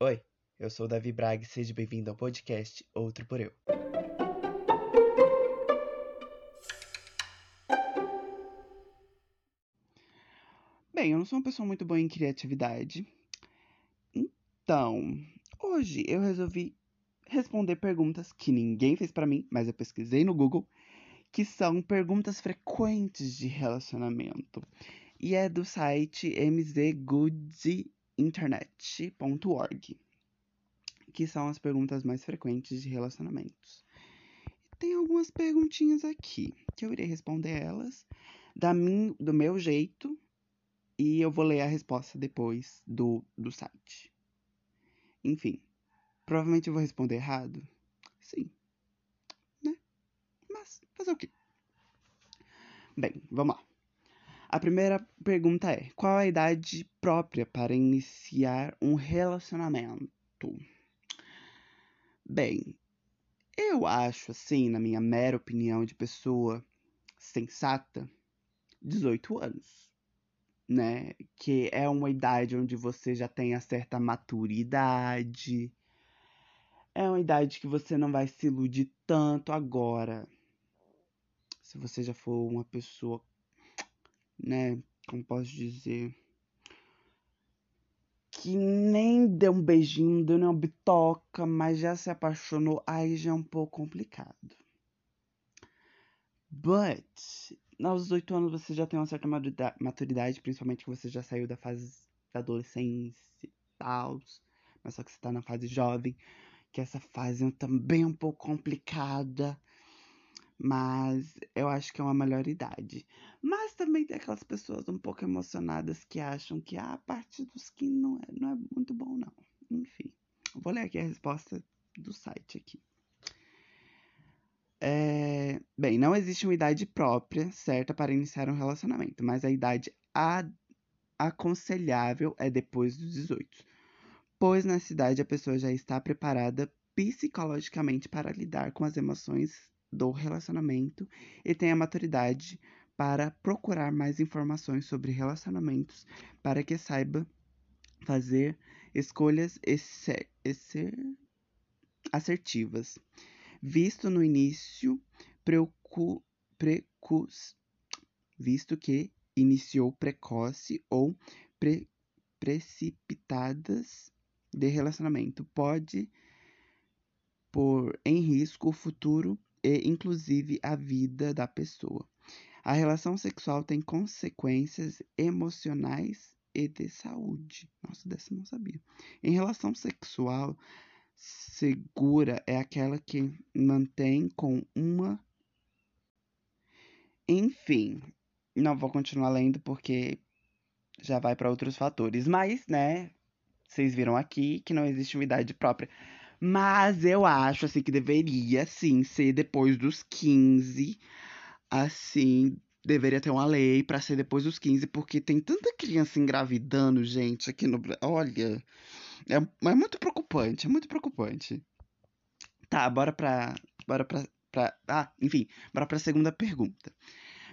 Oi, eu sou o Davi Braga e seja bem-vindo ao podcast Outro por Eu. Bem, eu não sou uma pessoa muito boa em criatividade. Então, hoje eu resolvi responder perguntas que ninguém fez pra mim, mas eu pesquisei no Google, que são perguntas frequentes de relacionamento. E é do site mzgoodinternet.org, que são as perguntas mais frequentes de relacionamentos. Tem algumas perguntinhas aqui, que eu irei responder elas da min, do meu jeito, e eu vou ler a resposta depois do, do site. Enfim, provavelmente eu vou responder errado. Sim. Né? Mas fazer o quê? Bem, vamos lá. A primeira pergunta é: qual a idade própria para iniciar um relacionamento? Bem, eu acho assim, na minha mera opinião de pessoa sensata, 18 anos né? Que é uma idade onde você já tem a certa maturidade. É uma idade que você não vai se iludir tanto agora. Se você já for uma pessoa, né? Como posso dizer? Que nem deu um beijinho, deu nem uma bitoca, mas já se apaixonou, aí já é um pouco complicado. But aos 18 anos você já tem uma certa maturidade, principalmente que você já saiu da fase da adolescência e tal. Mas só que você tá na fase jovem, que essa fase é também um pouco complicada. Mas eu acho que é uma melhor idade. Mas também tem aquelas pessoas um pouco emocionadas que acham que ah, a partir dos 15 não é, não é muito bom, não. Enfim, vou ler aqui a resposta do site aqui. É... Bem, não existe uma idade própria certa para iniciar um relacionamento, mas a idade aconselhável é depois dos 18, pois nessa idade a pessoa já está preparada psicologicamente para lidar com as emoções do relacionamento e tem a maturidade para procurar mais informações sobre relacionamentos para que saiba fazer escolhas assertivas. Visto no início precu, precus, visto que iniciou precoce ou pre, precipitadas de relacionamento pode pôr em risco o futuro e inclusive a vida da pessoa. A relação sexual tem consequências emocionais e de saúde. Nossa, dessa não sabia. Em relação sexual, segura é aquela que mantém com uma. Enfim, não vou continuar lendo porque já vai para outros fatores, mas, né, vocês viram aqui que não existe uma idade própria. Mas eu acho assim que deveria sim ser depois dos 15. Assim, deveria ter uma lei para ser depois dos 15, porque tem tanta criança engravidando, gente, aqui no. Olha, é, é muito preocupante, é muito preocupante. Tá, bora pra. Bora pra, pra. Ah, enfim, bora pra segunda pergunta.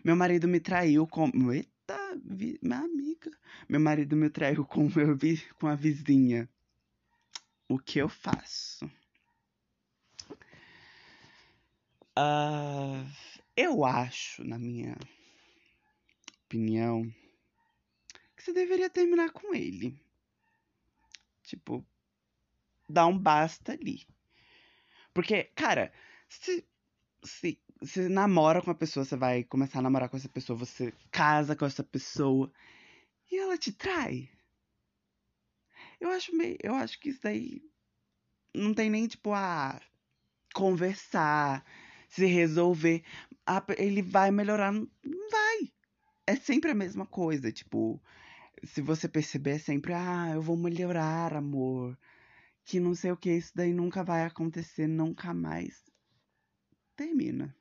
Meu marido me traiu com. Eita, vi, minha amiga. Meu marido me traiu com, meu, com a vizinha. O que eu faço? Uh, eu acho, na minha opinião, que você deveria terminar com ele. Tipo, dá um basta ali. Porque, cara, se, se, se namora com uma pessoa, você vai começar a namorar com essa pessoa, você casa com essa pessoa e ela te trai. Eu acho meio. Eu acho que isso daí não tem nem, tipo, a conversar, se resolver. A, ele vai melhorar. Não vai. É sempre a mesma coisa, tipo se você perceber, é sempre, ah, eu vou melhorar, amor. Que não sei o que, isso daí nunca vai acontecer, nunca mais. Termina.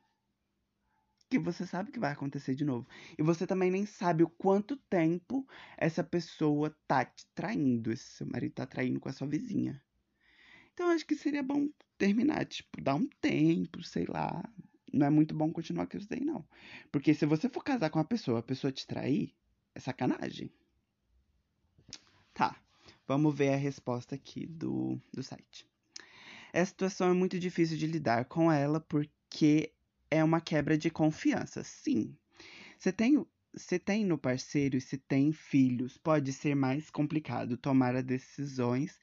Que você sabe que vai acontecer de novo. E você também nem sabe o quanto tempo essa pessoa tá te traindo. Esse seu marido tá traindo com a sua vizinha. Então acho que seria bom terminar, tipo, dar um tempo, sei lá. Não é muito bom continuar com isso daí, não. Porque se você for casar com uma pessoa, a pessoa te trair, é sacanagem. Tá. Vamos ver a resposta aqui do, do site. Essa situação é muito difícil de lidar com ela porque é uma quebra de confiança. Sim. Você tem, você tem no parceiro e se tem filhos, pode ser mais complicado tomar as decisões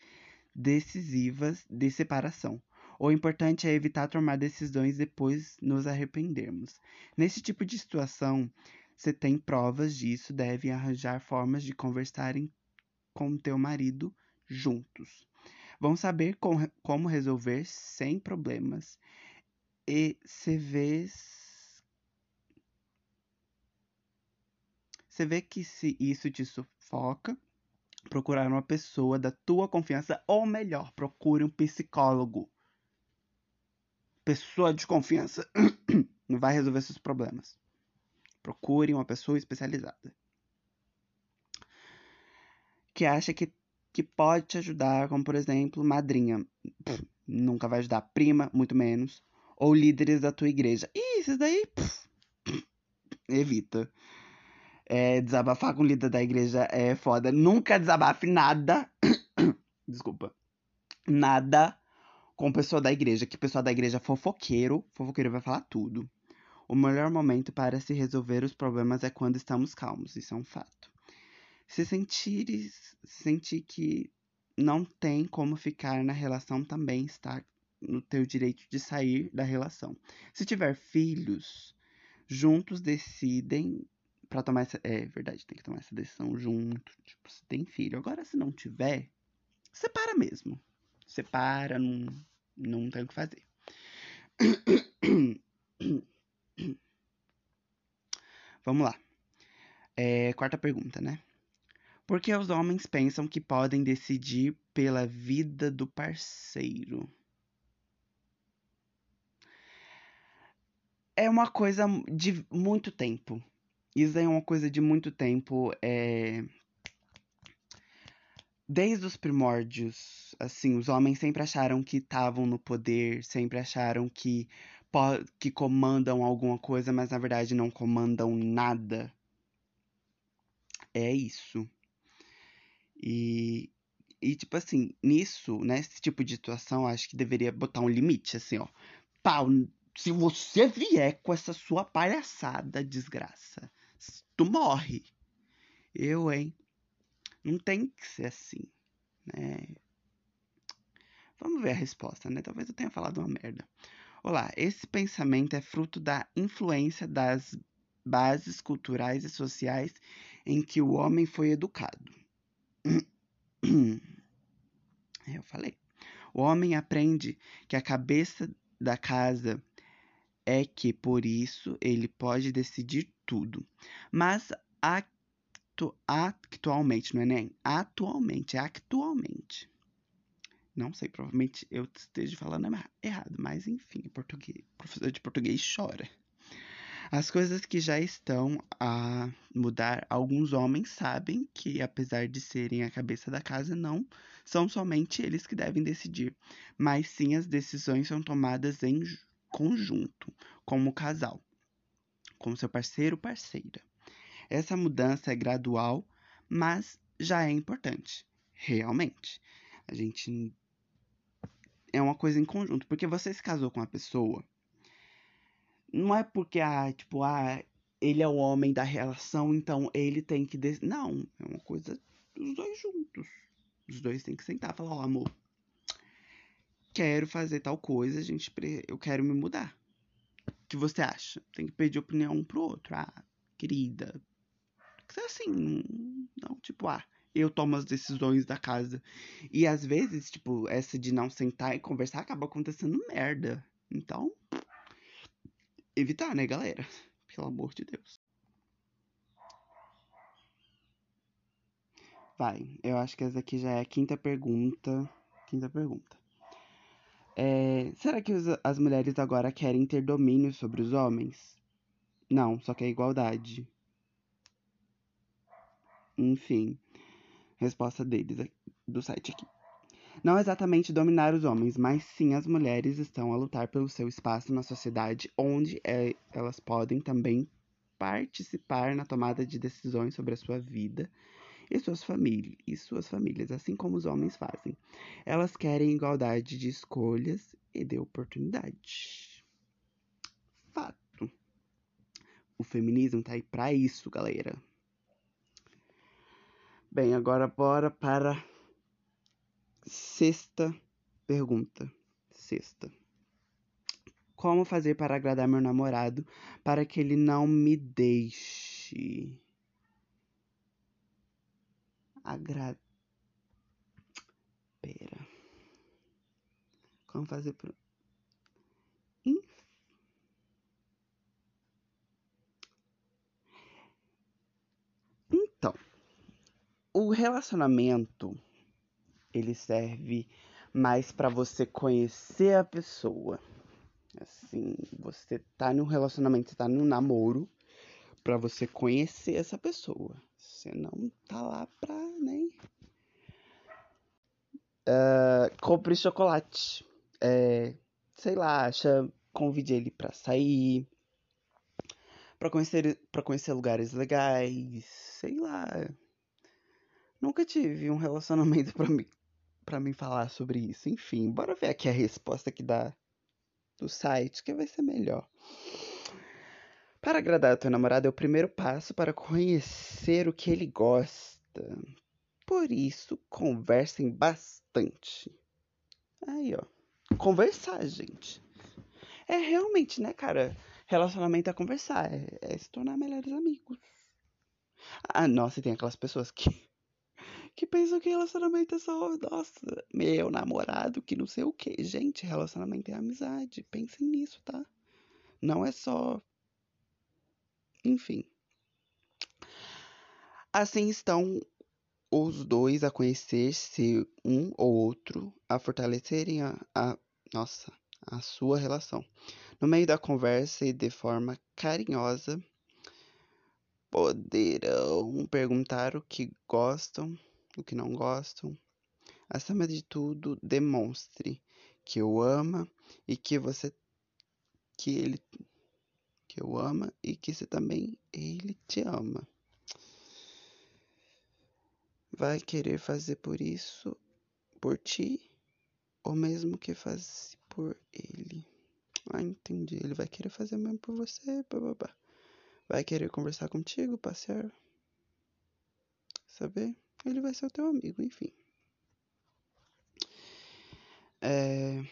decisivas de separação. O importante é evitar tomar decisões depois nos arrependermos. Nesse tipo de situação, você tem provas disso, deve arranjar formas de conversarem com teu marido juntos. Vão saber com, como resolver sem problemas. E você vê. Você vê que se isso te sufoca, procurar uma pessoa da tua confiança, ou melhor, procure um psicólogo. Pessoa de confiança não vai resolver seus problemas. Procure uma pessoa especializada que acha que que pode te ajudar, como por exemplo, madrinha. Pff, nunca vai ajudar prima, muito menos. Ou líderes da tua igreja. Ih, esses daí. Pff, evita. É, desabafar com líder da igreja é foda. Nunca desabafe nada. Desculpa. Nada com pessoa da igreja. Que pessoa da igreja é fofoqueiro. Fofoqueiro vai falar tudo. O melhor momento para se resolver os problemas é quando estamos calmos. Isso é um fato se sentir, sentir que não tem como ficar na relação também está no teu direito de sair da relação. Se tiver filhos, juntos decidem para tomar essa, é verdade, tem que tomar essa decisão junto, tipo, se tem filho. Agora se não tiver, separa mesmo. Separa, não não tem o que fazer. Vamos lá. É, quarta pergunta, né? Porque os homens pensam que podem decidir pela vida do parceiro. É uma coisa de muito tempo. Isso é uma coisa de muito tempo. É... Desde os primórdios, assim, os homens sempre acharam que estavam no poder, sempre acharam que, que comandam alguma coisa, mas na verdade não comandam nada. É isso. E, e tipo assim, nisso, nesse tipo de situação, acho que deveria botar um limite, assim, ó. Pau, se você vier com essa sua palhaçada, desgraça, tu morre. Eu, hein? Não tem que ser assim, né? Vamos ver a resposta, né? Talvez eu tenha falado uma merda. Olá, esse pensamento é fruto da influência das bases culturais e sociais em que o homem foi educado. Eu falei. O homem aprende que a cabeça da casa é que por isso ele pode decidir tudo. Mas actu atualmente, não é nem atualmente, é. Não sei, provavelmente eu esteja falando errado, mas enfim, português, professor de português chora. As coisas que já estão a mudar, alguns homens sabem que, apesar de serem a cabeça da casa, não são somente eles que devem decidir, mas sim as decisões são tomadas em conjunto, como casal, com seu parceiro ou parceira. Essa mudança é gradual, mas já é importante, realmente. A gente é uma coisa em conjunto, porque você se casou com uma pessoa não é porque, ah, tipo, ah, ele é o homem da relação, então ele tem que. Des... Não, é uma coisa dos dois juntos. Os dois têm que sentar e falar: Ó, oh, amor, quero fazer tal coisa, a gente, eu quero me mudar. O que você acha? Tem que pedir opinião um pro outro. Ah, querida. Assim, não, tipo, ah, eu tomo as decisões da casa. E às vezes, tipo, essa de não sentar e conversar acaba acontecendo merda. Então, evitar, né, galera? Pelo amor de Deus. Vai, eu acho que essa aqui já é a quinta pergunta. Quinta pergunta. É, será que as mulheres agora querem ter domínio sobre os homens? Não, só que é igualdade. Enfim, resposta deles do site aqui. Não exatamente dominar os homens, mas sim as mulheres estão a lutar pelo seu espaço na sociedade, onde é, elas podem também participar na tomada de decisões sobre a sua vida e suas, famílias, e suas famílias, assim como os homens fazem. Elas querem igualdade de escolhas e de oportunidade. Fato. O feminismo tá aí pra isso, galera. Bem, agora bora para sexta pergunta. Sexta. Como fazer para agradar meu namorado para que ele não me deixe? Agra... Pera. Como fazer para... Então, o relacionamento ele serve mais para você conhecer a pessoa. Assim, você tá num relacionamento, você tá num namoro para você conhecer essa pessoa. Você não tá lá pra. Uh, compre chocolate. É, sei lá, acha, convide ele para sair, para conhecer, para conhecer lugares legais, sei lá. Nunca tive um relacionamento para me para mim falar sobre isso. Enfim, bora ver aqui a resposta que dá do site, que vai ser melhor. Para agradar o teu namorado é o primeiro passo para conhecer o que ele gosta. Por isso, conversem bastante. Aí, ó. Conversar, gente. É realmente, né, cara? Relacionamento é conversar, é, é se tornar melhores amigos. Ah, nossa, tem aquelas pessoas que que pensam que relacionamento é só, nossa, meu namorado, que não sei o que. Gente, relacionamento é amizade. Pensem nisso, tá? Não é só. Enfim. Assim estão os dois a conhecer-se um ou outro, a fortalecerem a, a. Nossa, a sua relação. No meio da conversa e de forma carinhosa, poderão perguntar o que gostam o que não gostam. Acima de tudo, demonstre que o ama e que você que ele que eu ama e que você também ele te ama. Vai querer fazer por isso por ti ou mesmo que faz por ele. Ah, entendi. Ele vai querer fazer mesmo por você, bababá. Vai querer conversar contigo, passear. Saber? ele vai ser o teu amigo, enfim. É...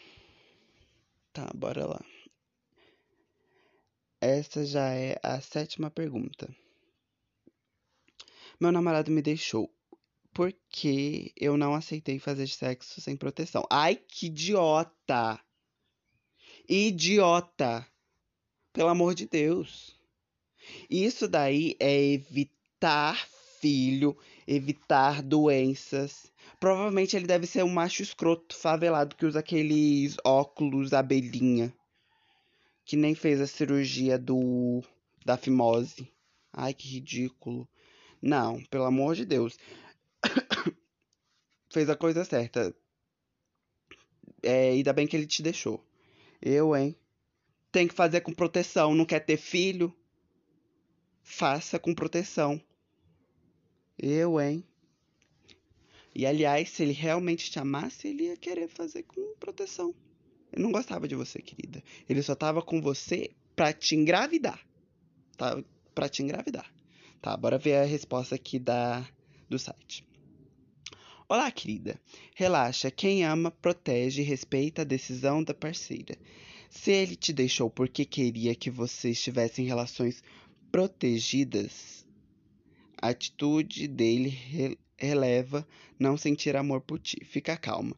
Tá, bora lá. Essa já é a sétima pergunta. Meu namorado me deixou porque eu não aceitei fazer sexo sem proteção. Ai, que idiota! Idiota! Pelo amor de Deus. Isso daí é evitar filho, evitar doenças. Provavelmente ele deve ser um macho escroto, favelado, que usa aqueles óculos abelhinha. Que nem fez a cirurgia do da fimose. Ai, que ridículo. Não, pelo amor de Deus. fez a coisa certa. É, ainda bem que ele te deixou. Eu, hein? Tem que fazer com proteção. Não quer ter filho? Faça com proteção. Eu, hein? E aliás, se ele realmente te amasse, ele ia querer fazer com proteção. Ele não gostava de você, querida. Ele só tava com você pra te engravidar. Tá? Pra te engravidar. Tá, bora ver a resposta aqui da, do site. Olá, querida. Relaxa, quem ama, protege e respeita a decisão da parceira. Se ele te deixou porque queria que vocês tivessem relações protegidas, a atitude dele releva não sentir amor por ti. Fica calma.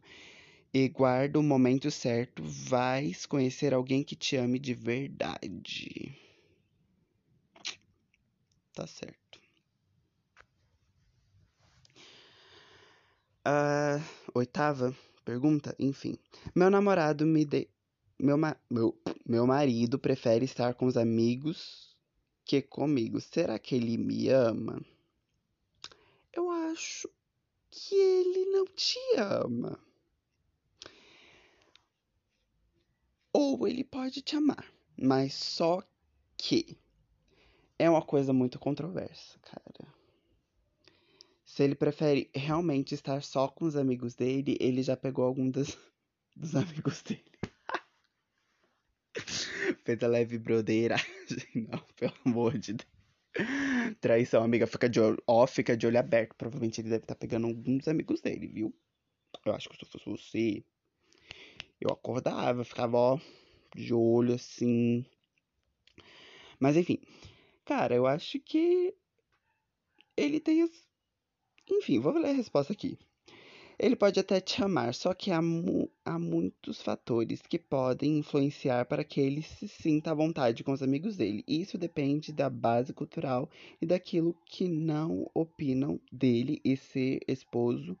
E guarda o momento certo, vais conhecer alguém que te ame de verdade. Tá certo. Uh, oitava pergunta, enfim. Meu namorado me de... meu, ma... meu, meu marido prefere estar com os amigos que comigo. Será que ele me ama? eu acho que ele não te ama. Ou ele pode te amar, mas só que é uma coisa muito controversa, cara. Se ele prefere realmente estar só com os amigos dele, ele já pegou algum dos, dos amigos dele. Fez a leve brodeiragem. Não, pelo amor de Deus. Traição, amiga, fica de olho, ó, fica de olho aberto. Provavelmente ele deve estar pegando alguns amigos dele, viu? Eu acho que se eu fosse você, eu acordava, ficava, ó, de olho assim. Mas enfim, cara, eu acho que ele tem as. Enfim, vou ler a resposta aqui. Ele pode até te amar, só que há, mu há muitos fatores que podem influenciar para que ele se sinta à vontade com os amigos dele. Isso depende da base cultural e daquilo que não opinam dele e ser esposo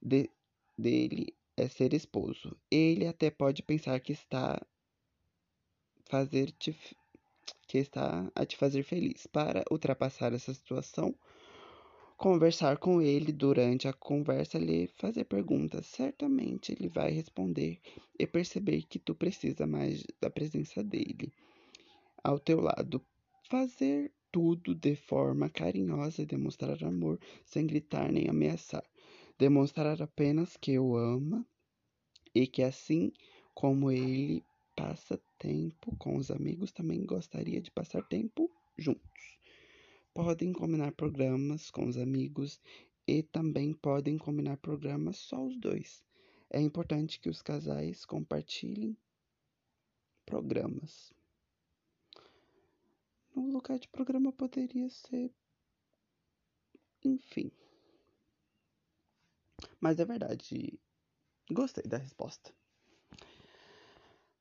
de, dele é ser esposo. Ele até pode pensar que está fazer te, que está a te fazer feliz. Para ultrapassar essa situação, conversar com ele durante a conversa, lhe fazer perguntas. Certamente ele vai responder e perceber que tu precisa mais da presença dele ao teu lado. Fazer tudo de forma carinhosa e demonstrar amor sem gritar nem ameaçar. Demonstrar apenas que o ama e que assim como ele passa tempo com os amigos, também gostaria de passar tempo juntos podem combinar programas com os amigos e também podem combinar programas só os dois. É importante que os casais compartilhem programas. No lugar de programa poderia ser. Enfim. Mas é verdade. Gostei da resposta.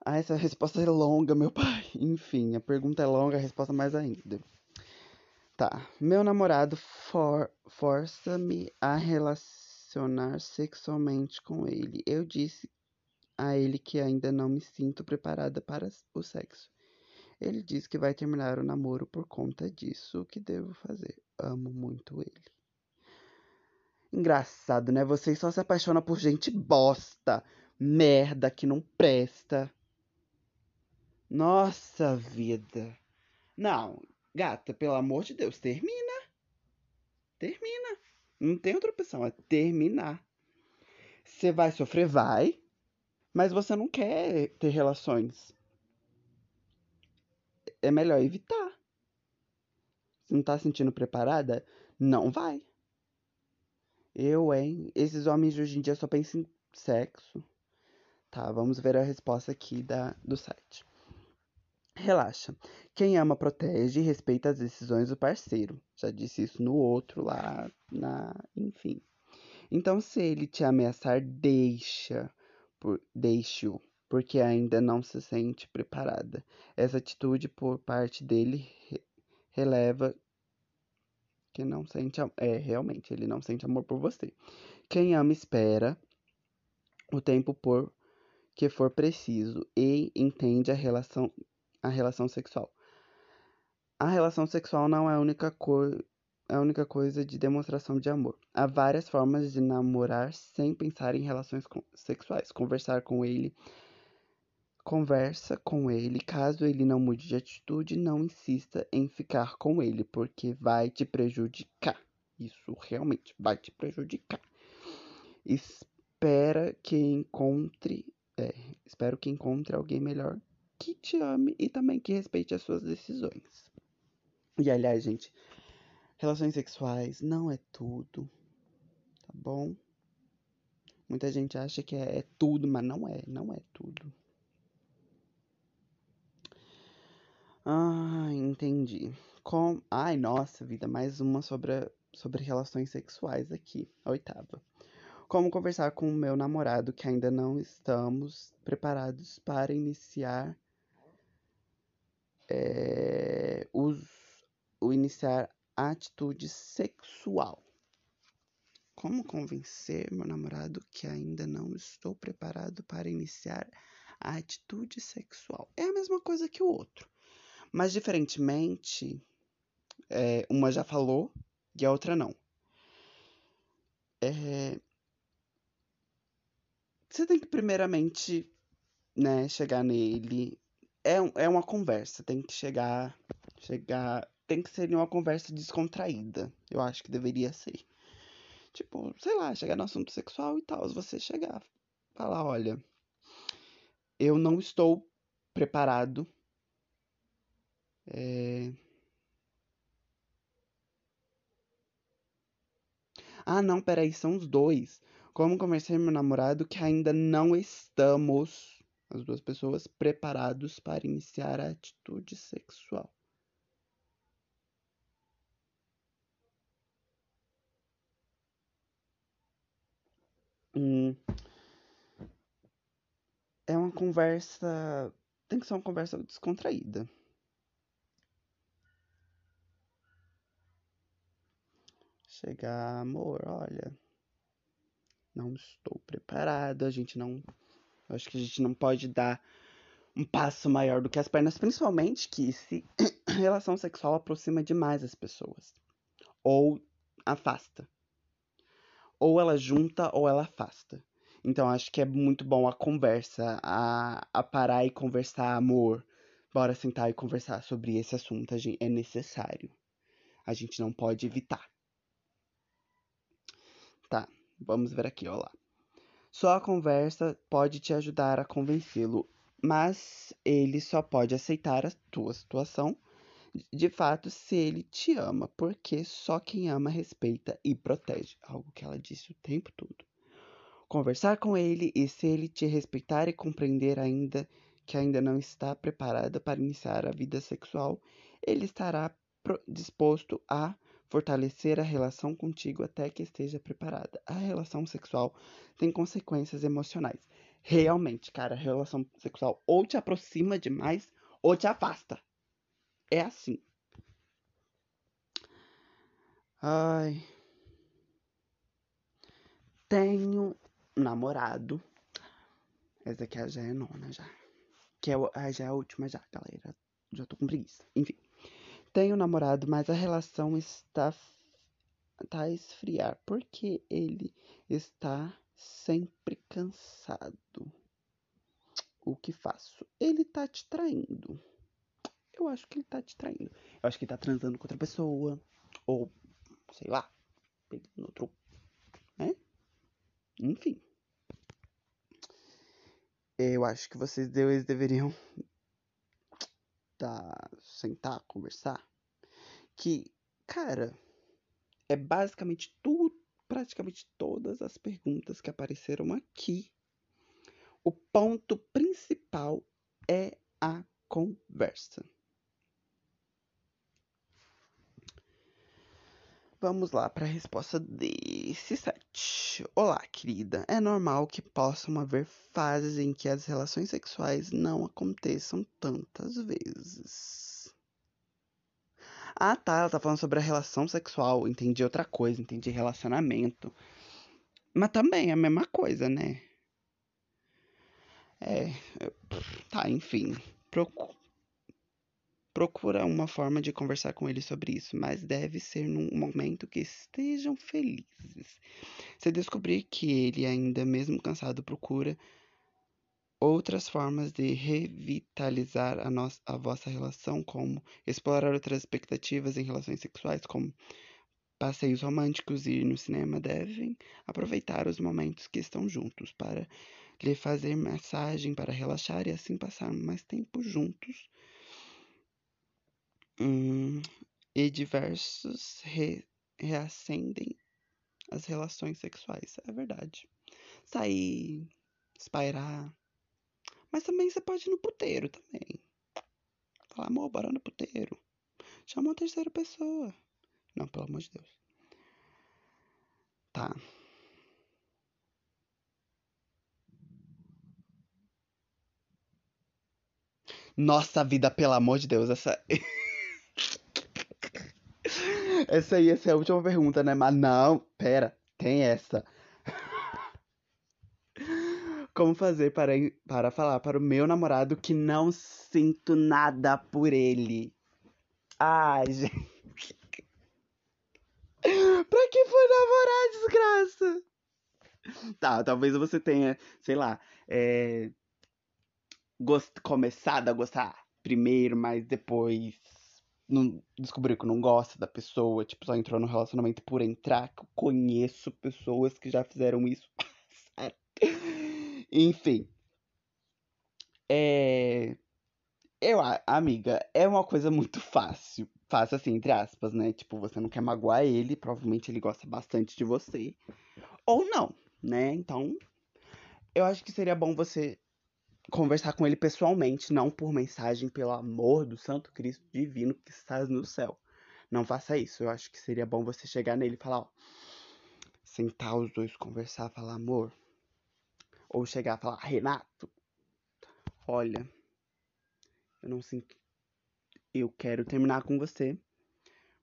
Ah, essa resposta é longa, meu pai. Enfim, a pergunta é longa, a resposta mais ainda. Tá. Meu namorado for, força-me a relacionar sexualmente com ele. Eu disse a ele que ainda não me sinto preparada para o sexo. Ele diz que vai terminar o namoro por conta disso. O que devo fazer? Amo muito ele. Engraçado, né? Vocês só se apaixonam por gente bosta, merda que não presta. Nossa vida. Não, Gata, pelo amor de Deus, termina. Termina. Não tem outra opção, é terminar. Você vai sofrer? Vai. Mas você não quer ter relações. É melhor evitar. Se não tá sentindo preparada, não vai. Eu, hein? Esses homens de hoje em dia só pensam em sexo. Tá, vamos ver a resposta aqui da, do site. Relaxa. Quem ama protege e respeita as decisões do parceiro. Já disse isso no outro lá, na, enfim. Então, se ele te ameaçar, deixa, por, deixe-o, porque ainda não se sente preparada. Essa atitude por parte dele re, releva que não sente, é, realmente, ele não sente amor por você. Quem ama espera o tempo por que for preciso e entende a relação a relação sexual. A relação sexual não é a única, é a única coisa de demonstração de amor. Há várias formas de namorar sem pensar em relações sexuais. Conversar com ele. Conversa com ele. Caso ele não mude de atitude, não insista em ficar com ele, porque vai te prejudicar. Isso realmente vai te prejudicar. Espera que encontre. É, espero que encontre alguém melhor que te ame e também que respeite as suas decisões. E aliás, gente, relações sexuais não é tudo, tá bom? Muita gente acha que é, é tudo, mas não é, não é tudo. Ah, entendi. Com... Ai, nossa vida, mais uma sobre, sobre relações sexuais aqui, a oitava. Como conversar com o meu namorado que ainda não estamos preparados para iniciar é, os, o iniciar a atitude sexual. Como convencer meu namorado que ainda não estou preparado para iniciar a atitude sexual? É a mesma coisa que o outro. Mas, diferentemente, é, uma já falou e a outra não. É, você tem que, primeiramente, né, chegar nele é, é uma conversa, tem que chegar, chegar, tem que ser uma conversa descontraída. Eu acho que deveria ser. Tipo, sei lá, chegar no assunto sexual e tal. Você chegar, falar, olha, eu não estou preparado. É... Ah, não, peraí, são os dois. Como conversei com meu namorado que ainda não estamos, as duas pessoas, preparados para iniciar a atitude sexual. Hum. É uma conversa. Tem que ser uma conversa descontraída. Chegar, amor, olha. Não estou preparado. A gente não. Acho que a gente não pode dar um passo maior do que as pernas, principalmente que se relação sexual aproxima demais as pessoas. Ou afasta ou ela junta ou ela afasta. Então acho que é muito bom a conversa, a, a parar e conversar, amor. Bora sentar e conversar sobre esse assunto, é necessário. A gente não pode evitar. Tá, vamos ver aqui, ó lá. Só a conversa pode te ajudar a convencê-lo, mas ele só pode aceitar a tua situação de fato se ele te ama, porque só quem ama respeita e protege, algo que ela disse o tempo todo. Conversar com ele e se ele te respeitar e compreender ainda que ainda não está preparada para iniciar a vida sexual, ele estará disposto a fortalecer a relação contigo até que esteja preparada. A relação sexual tem consequências emocionais. Realmente, cara, a relação sexual ou te aproxima demais ou te afasta é assim. Ai. Tenho namorado. Essa aqui já é nona já. Que é, ah, já é a última já, galera. Já tô com preguiça. Enfim. Tenho namorado, mas a relação está tá a esfriar porque ele está sempre cansado. O que faço? Ele tá te traindo eu acho que ele tá te traindo. Eu acho que ele tá transando com outra pessoa. Ou, sei lá, pegando outro. Né? Enfim. Eu acho que vocês deveriam sentar, conversar. Que, cara, é basicamente tudo, praticamente todas as perguntas que apareceram aqui. O ponto principal é a conversa. Vamos lá para a resposta desse set. Olá, querida. É normal que possam haver fases em que as relações sexuais não aconteçam tantas vezes. Ah, tá. Ela tá falando sobre a relação sexual. Entendi outra coisa. Entendi relacionamento. Mas também é a mesma coisa, né? É. Tá, enfim. Procura procura uma forma de conversar com ele sobre isso, mas deve ser num momento que estejam felizes. Se descobrir que ele ainda mesmo cansado procura outras formas de revitalizar a, nossa, a vossa relação, como explorar outras expectativas em relações sexuais, como passeios românticos e ir no cinema, devem aproveitar os momentos que estão juntos para lhe fazer massagem para relaxar e assim passar mais tempo juntos Hum, e diversos re reacendem as relações sexuais. É verdade. Sair, espairar. Mas também você pode ir no puteiro também. Falar, amor, bora no puteiro. Chama uma terceira pessoa. Não, pelo amor de Deus. Tá. Nossa vida, pelo amor de Deus, essa. Essa aí, essa é a última pergunta, né? Mas não, pera, tem essa. Como fazer para, para falar para o meu namorado que não sinto nada por ele? Ai, gente. pra que foi namorar, desgraça? Tá, talvez você tenha, sei lá, é, gost... começado a gostar primeiro, mas depois não, descobriu que não gosta da pessoa, tipo, só entrou no relacionamento por entrar, que eu conheço pessoas que já fizeram isso. Enfim. É. Eu, amiga, é uma coisa muito fácil. Fácil assim, entre aspas, né? Tipo, você não quer magoar ele, provavelmente ele gosta bastante de você. Ou não, né? Então, eu acho que seria bom você conversar com ele pessoalmente, não por mensagem, pelo amor do Santo Cristo Divino que estás no céu. Não faça isso. Eu acho que seria bom você chegar nele e falar, ó, sentar os dois, conversar, falar amor. Ou chegar e falar, Renato, olha, eu não sinto. Eu quero terminar com você.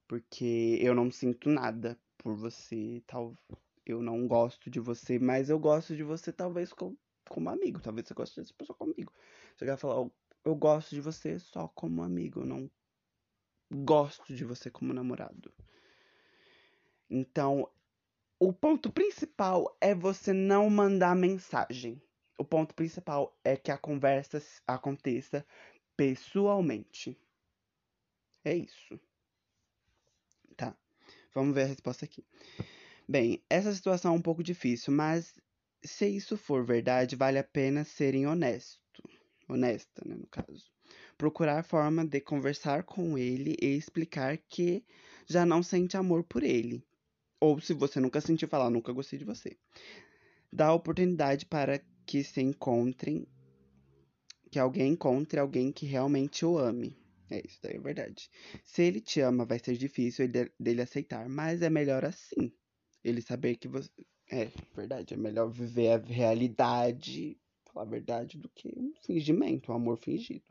Porque eu não sinto nada por você. Tal. Eu não gosto de você, mas eu gosto de você talvez como, como amigo. Talvez você goste dessa pessoa como amigo. Você vai falar, oh, eu gosto de você só como amigo. Eu não gosto de você como namorado. Então, o ponto principal é você não mandar mensagem. O ponto principal é que a conversa aconteça pessoalmente. É isso. Tá. Vamos ver a resposta aqui. Bem, essa situação é um pouco difícil, mas se isso for verdade, vale a pena serem honesto. Honesta, né, no caso. Procurar forma de conversar com ele e explicar que já não sente amor por ele. Ou se você nunca sentiu falar, nunca gostei de você. Dá oportunidade para que se encontrem que alguém encontre alguém que realmente o ame. É isso daí, é verdade. Se ele te ama, vai ser difícil dele aceitar, mas é melhor assim. Ele saber que você. É, verdade. É melhor viver a realidade, falar a verdade, do que um fingimento, um amor fingido.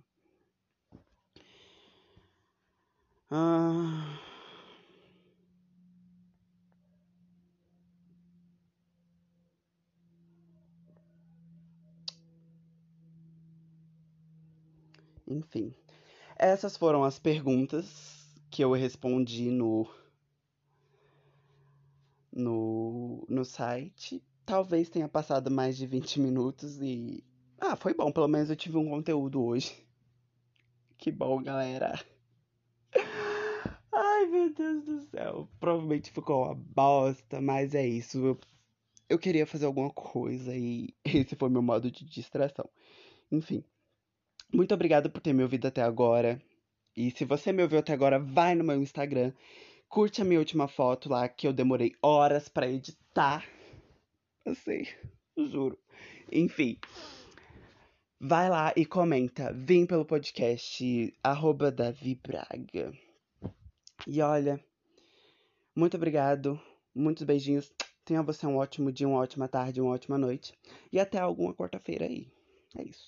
Ah. Enfim, essas foram as perguntas que eu respondi no no, no site. Talvez tenha passado mais de 20 minutos e. Ah, foi bom, pelo menos eu tive um conteúdo hoje. Que bom, galera. Ai, meu Deus do céu. Provavelmente ficou uma bosta, mas é isso. Eu, eu queria fazer alguma coisa e esse foi meu modo de distração. Enfim. Muito obrigado por ter me ouvido até agora. E se você me ouviu até agora, vai no meu Instagram, curte a minha última foto lá que eu demorei horas para editar. Eu sei, juro. Enfim, vai lá e comenta. Vem pelo podcast arroba Davi Braga. E olha, muito obrigado, muitos beijinhos. Tenha você um ótimo dia, uma ótima tarde, uma ótima noite. E até alguma quarta-feira aí. É isso.